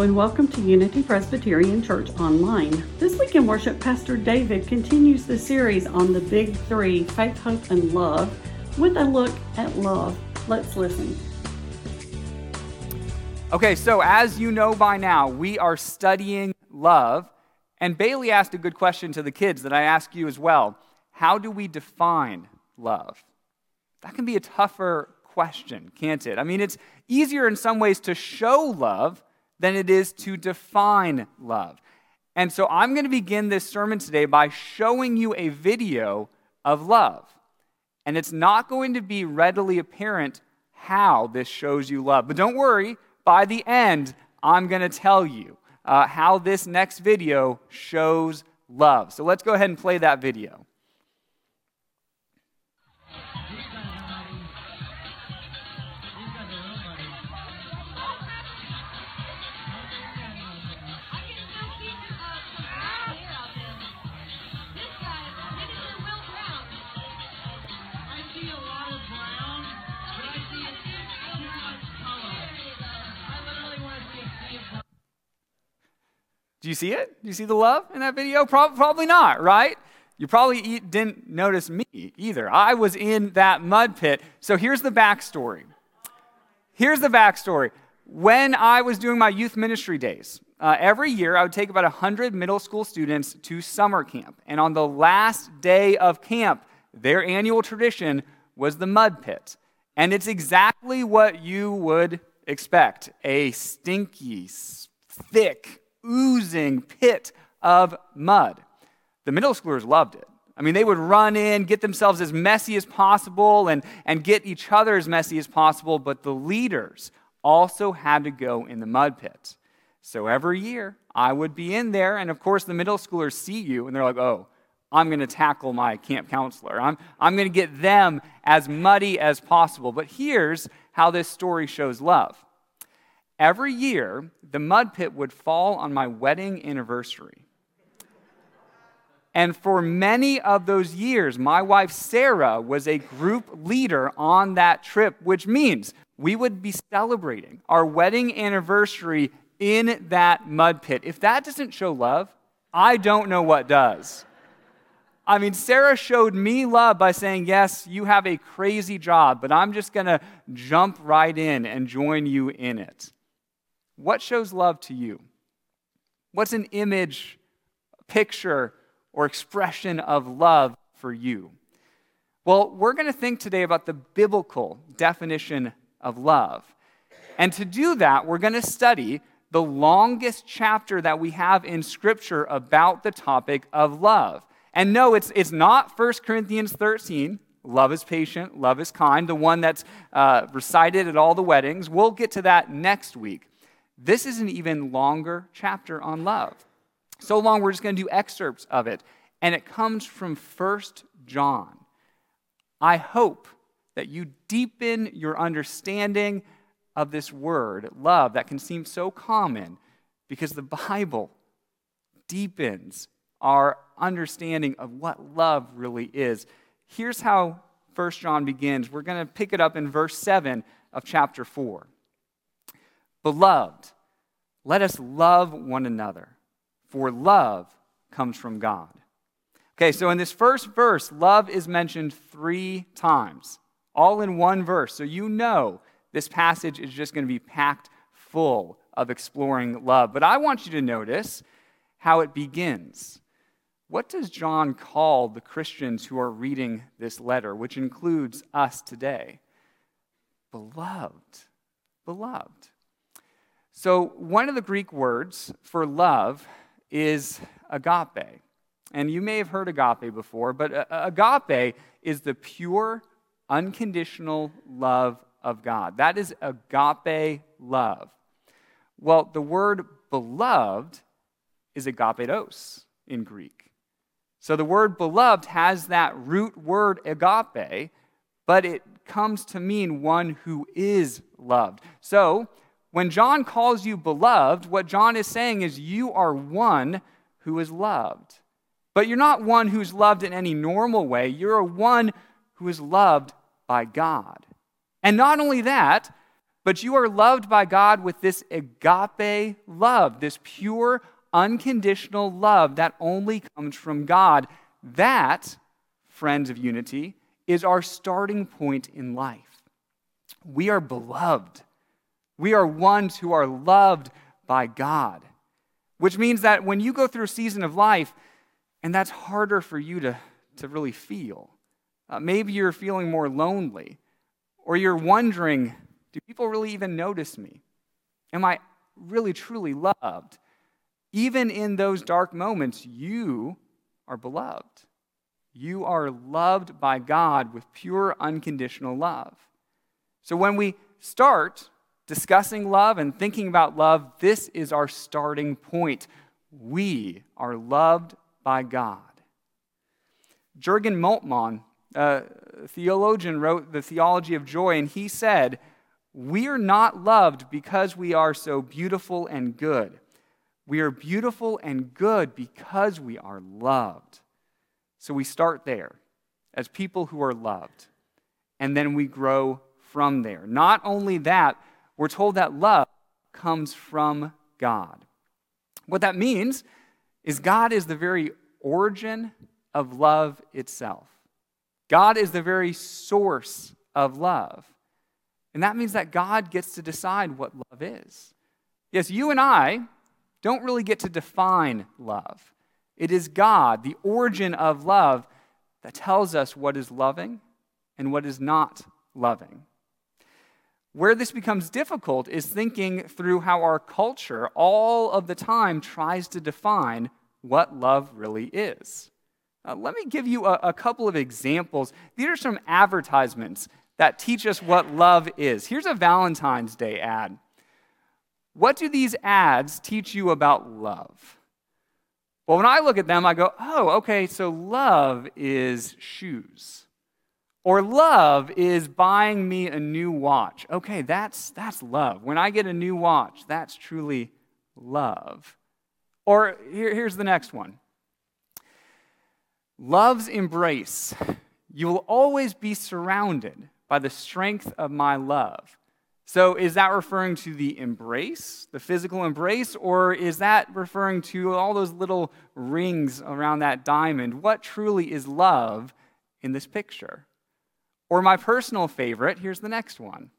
And welcome to Unity Presbyterian Church Online. This week in worship, Pastor David continues the series on the big three faith, hope, and love with a look at love. Let's listen. Okay, so as you know by now, we are studying love. And Bailey asked a good question to the kids that I ask you as well. How do we define love? That can be a tougher question, can't it? I mean, it's easier in some ways to show love than it is to define love. And so I'm going to begin this sermon today by showing you a video of love. And it's not going to be readily apparent how this shows you love. But don't worry, by the end, I'm going to tell you uh, how this next video shows love. So let's go ahead and play that video. Do you see it? Do you see the love in that video? Pro- probably not, right? You probably didn't notice me either. I was in that mud pit. So here's the backstory. Here's the backstory. When I was doing my youth ministry days, uh, every year I would take about 100 middle school students to summer camp. And on the last day of camp, their annual tradition was the mud pit. And it's exactly what you would expect a stinky, thick, oozing pit of mud. The middle schoolers loved it. I mean, they would run in, get themselves as messy as possible, and, and get each other as messy as possible, but the leaders also had to go in the mud pit. So every year, I would be in there, and of course, the middle schoolers see you, and they're like, oh, I'm going to tackle my camp counselor. I'm, I'm going to get them as muddy as possible. But here's how this story shows love Every year, the mud pit would fall on my wedding anniversary. And for many of those years, my wife Sarah was a group leader on that trip, which means we would be celebrating our wedding anniversary in that mud pit. If that doesn't show love, I don't know what does. I mean, Sarah showed me love by saying, Yes, you have a crazy job, but I'm just going to jump right in and join you in it. What shows love to you? What's an image, picture, or expression of love for you? Well, we're going to think today about the biblical definition of love. And to do that, we're going to study the longest chapter that we have in Scripture about the topic of love. And no, it's, it's not 1 Corinthians 13. Love is patient, love is kind, the one that's uh, recited at all the weddings. We'll get to that next week. This is an even longer chapter on love. So long, we're just going to do excerpts of it. And it comes from First John. I hope that you deepen your understanding of this word, love, that can seem so common because the Bible deepens our understanding of what love really is. Here's how First John begins. We're going to pick it up in verse 7 of chapter 4. Beloved, let us love one another, for love comes from God. Okay, so in this first verse, love is mentioned three times, all in one verse. So you know this passage is just going to be packed full of exploring love. But I want you to notice how it begins. What does John call the Christians who are reading this letter, which includes us today? Beloved. Beloved. So, one of the Greek words for love is agape. And you may have heard agape before, but agape is the pure, unconditional love of God. That is agape love. Well, the word beloved is agapetos in Greek. So the word beloved has that root word agape, but it comes to mean one who is loved. So when John calls you beloved, what John is saying is you are one who is loved. But you're not one who's loved in any normal way. You're a one who is loved by God. And not only that, but you are loved by God with this agape love, this pure, unconditional love that only comes from God. That, friends of unity, is our starting point in life. We are beloved. We are ones who are loved by God, which means that when you go through a season of life, and that's harder for you to, to really feel, uh, maybe you're feeling more lonely, or you're wondering, do people really even notice me? Am I really, truly loved? Even in those dark moments, you are beloved. You are loved by God with pure, unconditional love. So when we start discussing love and thinking about love, this is our starting point. We are loved by God. Jurgen Moltmann, a theologian, wrote The Theology of Joy, and he said, We are not loved because we are so beautiful and good. We are beautiful and good because we are loved. So we start there as people who are loved, and then we grow from there. Not only that, we're told that love comes from God. What that means is God is the very origin of love itself. God is the very source of love. And that means that God gets to decide what love is. Yes, you and I don't really get to define love. It is God, the origin of love, that tells us what is loving and what is not loving. Where this becomes difficult is thinking through how our culture all of the time tries to define what love really is. Uh, let me give you a, a couple of examples. These are some advertisements that teach us what love is. Here's a Valentine's Day ad. What do these ads teach you about love? Well, when I look at them, I go, oh, okay, so love is shoes. Or love is buying me a new watch. Okay, that's, that's love. When I get a new watch, that's truly love. Or here, here's the next one Love's embrace. You will always be surrounded by the strength of my love. So, is that referring to the embrace, the physical embrace, or is that referring to all those little rings around that diamond? What truly is love in this picture? Or, my personal favorite, here's the next one.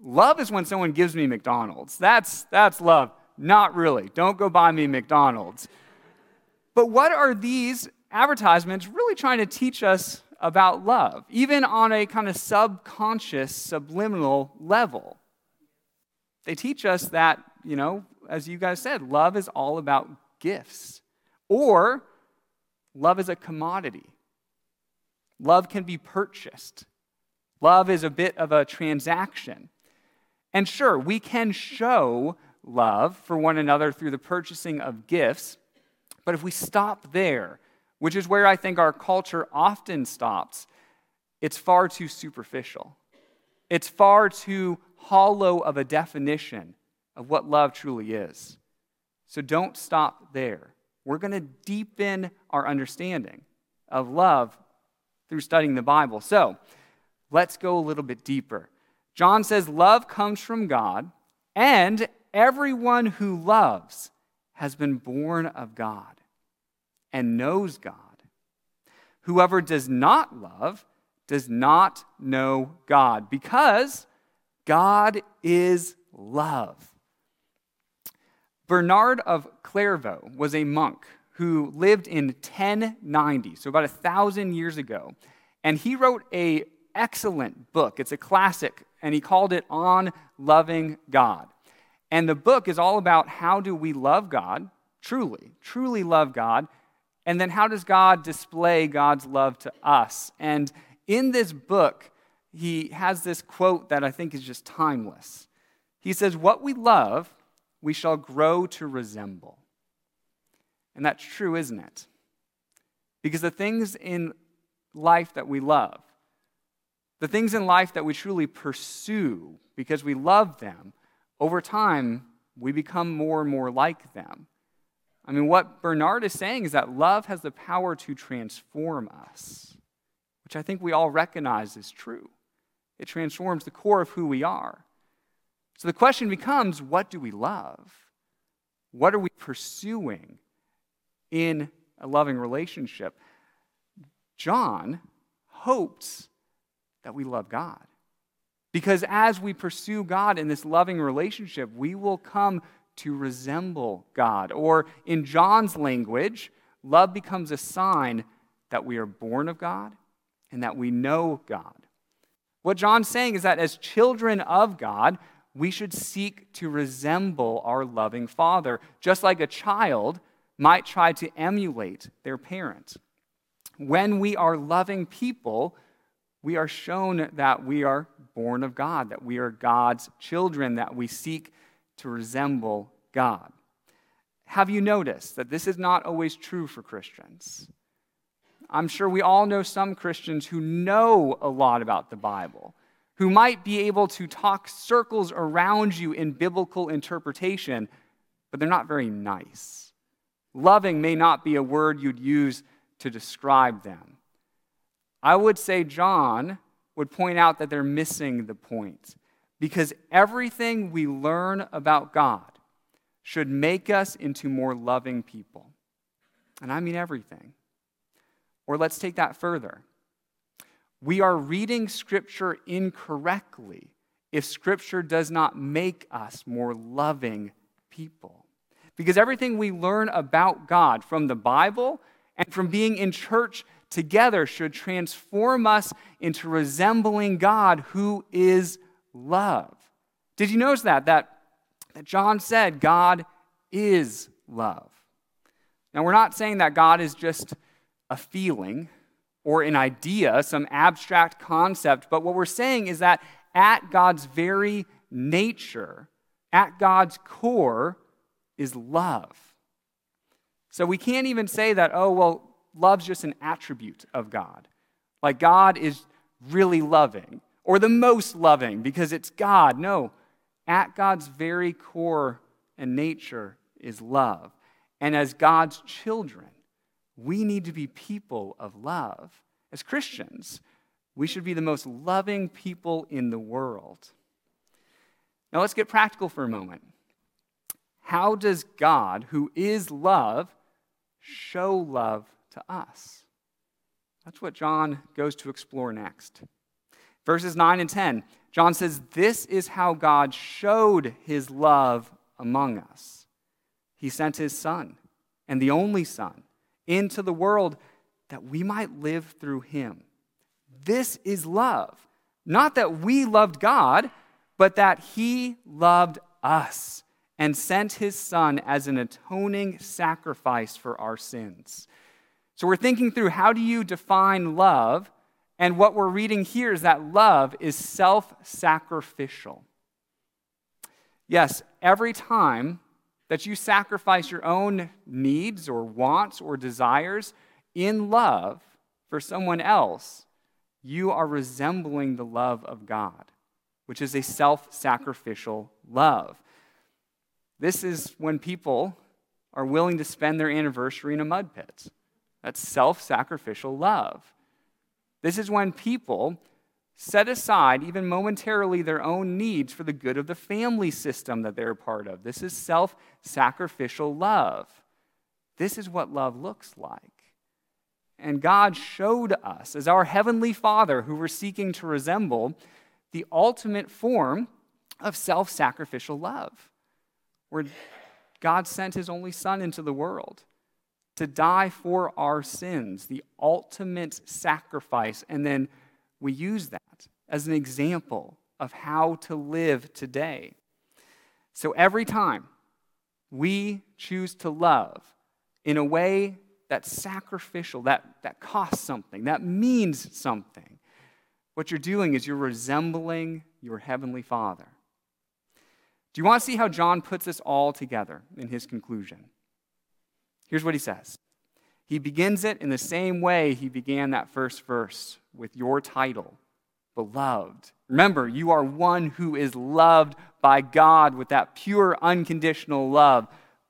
Love is when someone gives me McDonald's. That's, that's love. Not really. Don't go buy me McDonald's. But what are these advertisements really trying to teach us about love, even on a kind of subconscious, subliminal level? They teach us that, you know, as you guys said, love is all about gifts, or love is a commodity. Love can be purchased. Love is a bit of a transaction. And sure, we can show love for one another through the purchasing of gifts. But if we stop there, which is where I think our culture often stops, it's far too superficial. It's far too hollow of a definition of what love truly is. So don't stop there. We're going to deepen our understanding of love through studying the Bible. So let's go a little bit deeper. John says, Love comes from God, and Everyone who loves has been born of God and knows God. Whoever does not love does not know God because God is love. Bernard of Clairvaux was a monk who lived in 1090, so about a thousand years ago, and he wrote a excellent book. It's a classic, and he called it On Loving God. And the book is all about how do we love God, truly, truly love God, and then how does God display God's love to us? And in this book, he has this quote that I think is just timeless. He says, What we love, we shall grow to resemble. And that's true, isn't it? Because the things in life that we love, the things in life that we truly pursue because we love them, over time, we become more and more like them. I mean, what Bernard is saying is that love has the power to transform us, which I think we all recognize is true. it transforms the core of who we are. So the question becomes what do we love? What are we pursuing in a loving relationship? John hopes that we love God. Because as we pursue God in this loving relationship, we will come to resemble God. Or in John's language, love becomes a sign that we are born of God and that we know God. What John's saying is that as children of God, we should seek to resemble our loving Father, just like a child might try to emulate their parent. When we are loving people, we are shown that we are born of God, that we are God's children, that we seek to resemble God. Have you noticed that this is not always true for Christians? I'm sure we all know some Christians who know a lot about the Bible, who might be able to talk circles around you in biblical interpretation, but they're not very nice. Loving may not be a word you'd use to describe them. I would say John would point out that they're missing the point because everything we learn about God should make us into more loving people. And I mean everything. Or let's take that further. We are reading Scripture incorrectly if Scripture does not make us more loving people. Because everything we learn about God from the Bible and from being in church together should transform us into resembling God who is love. Did you notice that? That, that John said God is love. Now, we're not saying that God is just a feeling or an idea, some abstract concept, but what we're saying is that at God's very nature, at God's core, is love. So we can't even say that, oh, well, love's just an attribute of God. Like God is really loving or the most loving because it's God. No, at God's very core and nature is love. And as God's children, we need to be people of love. As Christians, we should be the most loving people in the world. Now let's get practical for a moment. How does God, who is love, show love to us? That's what John goes to explore next. Verses 9 and 10, John says, This is how God showed his love among us. He sent his Son, and the only Son, into the world that we might live through him. This is love. Not that we loved God, but that he loved us and sent his Son as an atoning sacrifice for our sins. So we're thinking through how do you define love? And what we're reading here is that love is self sacrificial. Yes, every time that you sacrifice your own needs or wants or desires in love for someone else, you are resembling the love of God, which is a self sacrificial love. This is when people are willing to spend their anniversary in a mud pit. That's self sacrificial love. This is when people set aside, even momentarily, their own needs for the good of the family system that they're a part of. This is self sacrificial love. This is what love looks like. And God showed us, as our Heavenly Father, who we're seeking to resemble, the ultimate form of self sacrificial love, where God sent His only Son into the world to die for our sins, the ultimate sacrifice. And then we use that as an example of how to live today. So every time we choose to love in a way that's sacrificial, that, that costs something, that means something, what you're doing is you're resembling your Heavenly Father. Do you want to see how John puts this all together in his conclusion? Here's what he says He begins it in the same way he began that first verse with your title, Beloved. Remember, you are one who is loved by God with that pure, unconditional love.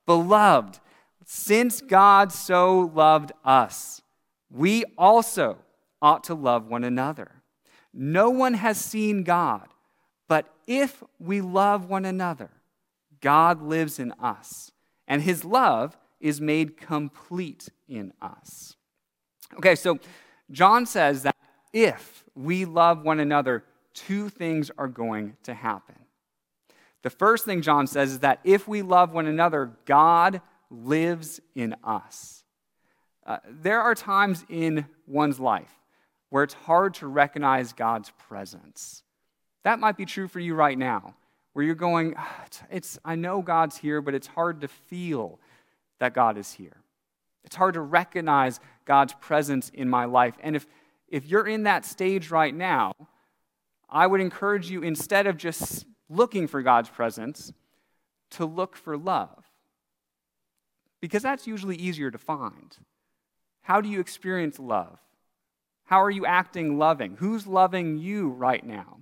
Beloved, since God so loved us, we also ought to love one another. No one has seen God, but if we love one another, God lives in us, and his love is made complete in us. Okay, so John says that if we love one another, two things are going to happen. The first thing John says is that if we love one another, God lives in us. Uh, there are times in one's life where it's hard to recognize God's presence. That might be true for you right now, where you're going, ah, it's, it's, I know God's here, but it's hard to feel that God is here. It's hard to recognize God's presence in my life. And if, if you're in that stage right now, I would encourage you, instead of just looking for God's presence, to look for love. Because that's usually easier to find. How do you experience love? How are you acting loving? Who's loving you right now?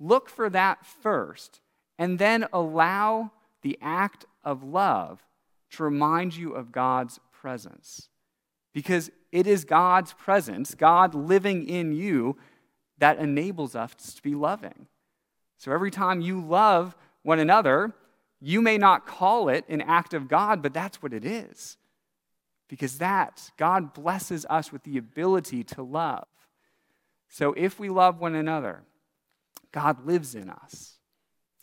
Look for that first, and then allow the act of love to remind you of God's presence. Because it is God's presence, God living in you, that enables us to be loving. So every time you love one another, you may not call it an act of God, but that's what it is. Because that, God blesses us with the ability to love. So if we love one another, God lives in us.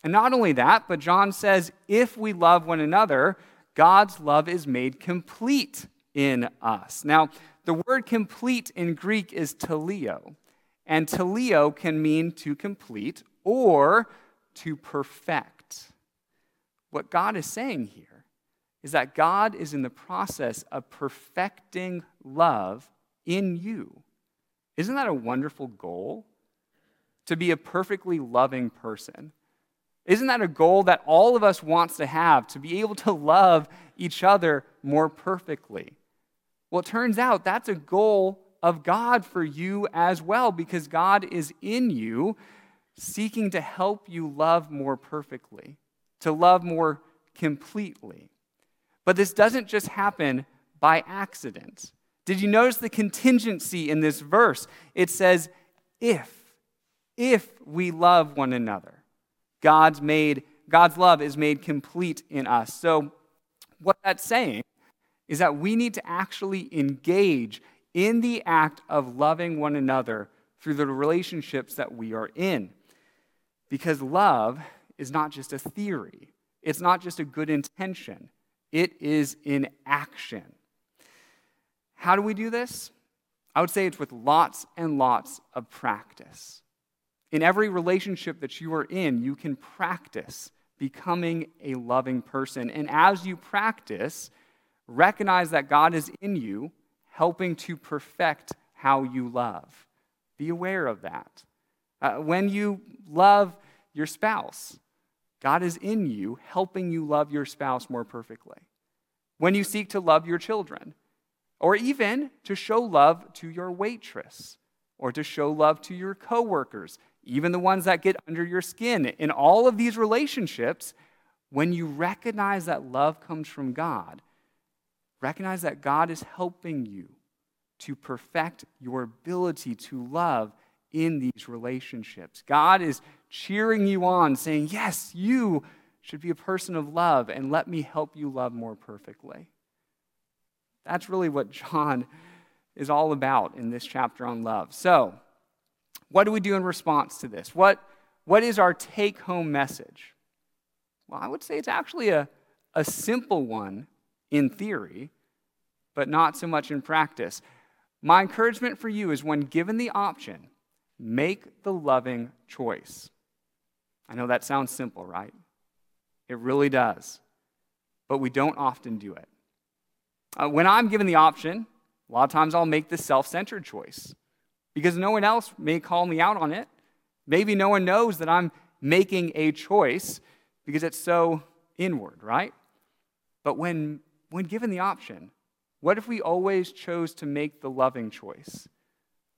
And not only that, but John says if we love one another, God's love is made complete in us. Now, the word complete in Greek is teleo, and teleo can mean to complete or to perfect. What God is saying here is that God is in the process of perfecting love in you. Isn't that a wonderful goal? To be a perfectly loving person. Isn't that a goal that all of us wants to have to be able to love each other more perfectly? Well, it turns out that's a goal of God for you as well because God is in you seeking to help you love more perfectly, to love more completely. But this doesn't just happen by accident. Did you notice the contingency in this verse? It says, if, if we love one another. God's made God's love is made complete in us. So what that's saying is that we need to actually engage in the act of loving one another through the relationships that we are in. Because love is not just a theory. It's not just a good intention. It is in action. How do we do this? I would say it's with lots and lots of practice. In every relationship that you are in, you can practice becoming a loving person. And as you practice, recognize that God is in you, helping to perfect how you love. Be aware of that. Uh, when you love your spouse, God is in you, helping you love your spouse more perfectly. When you seek to love your children, or even to show love to your waitress, or to show love to your coworkers, even the ones that get under your skin. In all of these relationships, when you recognize that love comes from God, recognize that God is helping you to perfect your ability to love in these relationships. God is cheering you on, saying, Yes, you should be a person of love, and let me help you love more perfectly. That's really what John is all about in this chapter on love. So, what do we do in response to this? What, what is our take home message? Well, I would say it's actually a, a simple one in theory, but not so much in practice. My encouragement for you is when given the option, make the loving choice. I know that sounds simple, right? It really does. But we don't often do it. Uh, when I'm given the option, a lot of times I'll make the self centered choice because no one else may call me out on it. Maybe no one knows that I'm making a choice because it's so inward, right? But when, when given the option, what if we always chose to make the loving choice?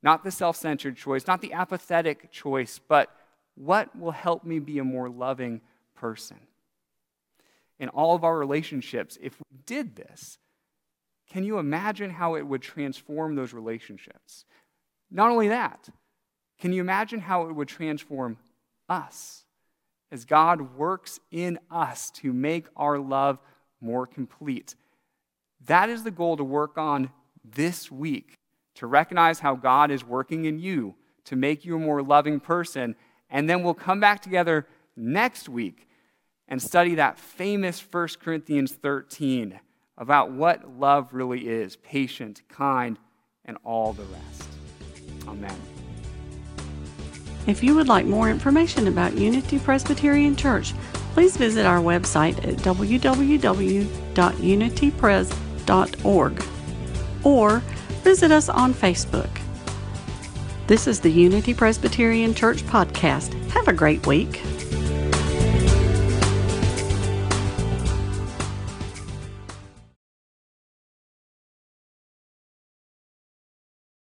Not the self centered choice, not the apathetic choice, but what will help me be a more loving person? In all of our relationships, if we did this, can you imagine how it would transform those relationships? Not only that, can you imagine how it would transform us as God works in us to make our love more complete? That is the goal to work on this week, to recognize how God is working in you to make you a more loving person. And then we'll come back together next week and study that famous 1 Corinthians 13 about what love really is patient, kind, and all the rest. Amen. If you would like more information about Unity Presbyterian Church, please visit our website at www.unitypres.org or visit us on Facebook. This is the Unity Presbyterian Church podcast. Have a great week.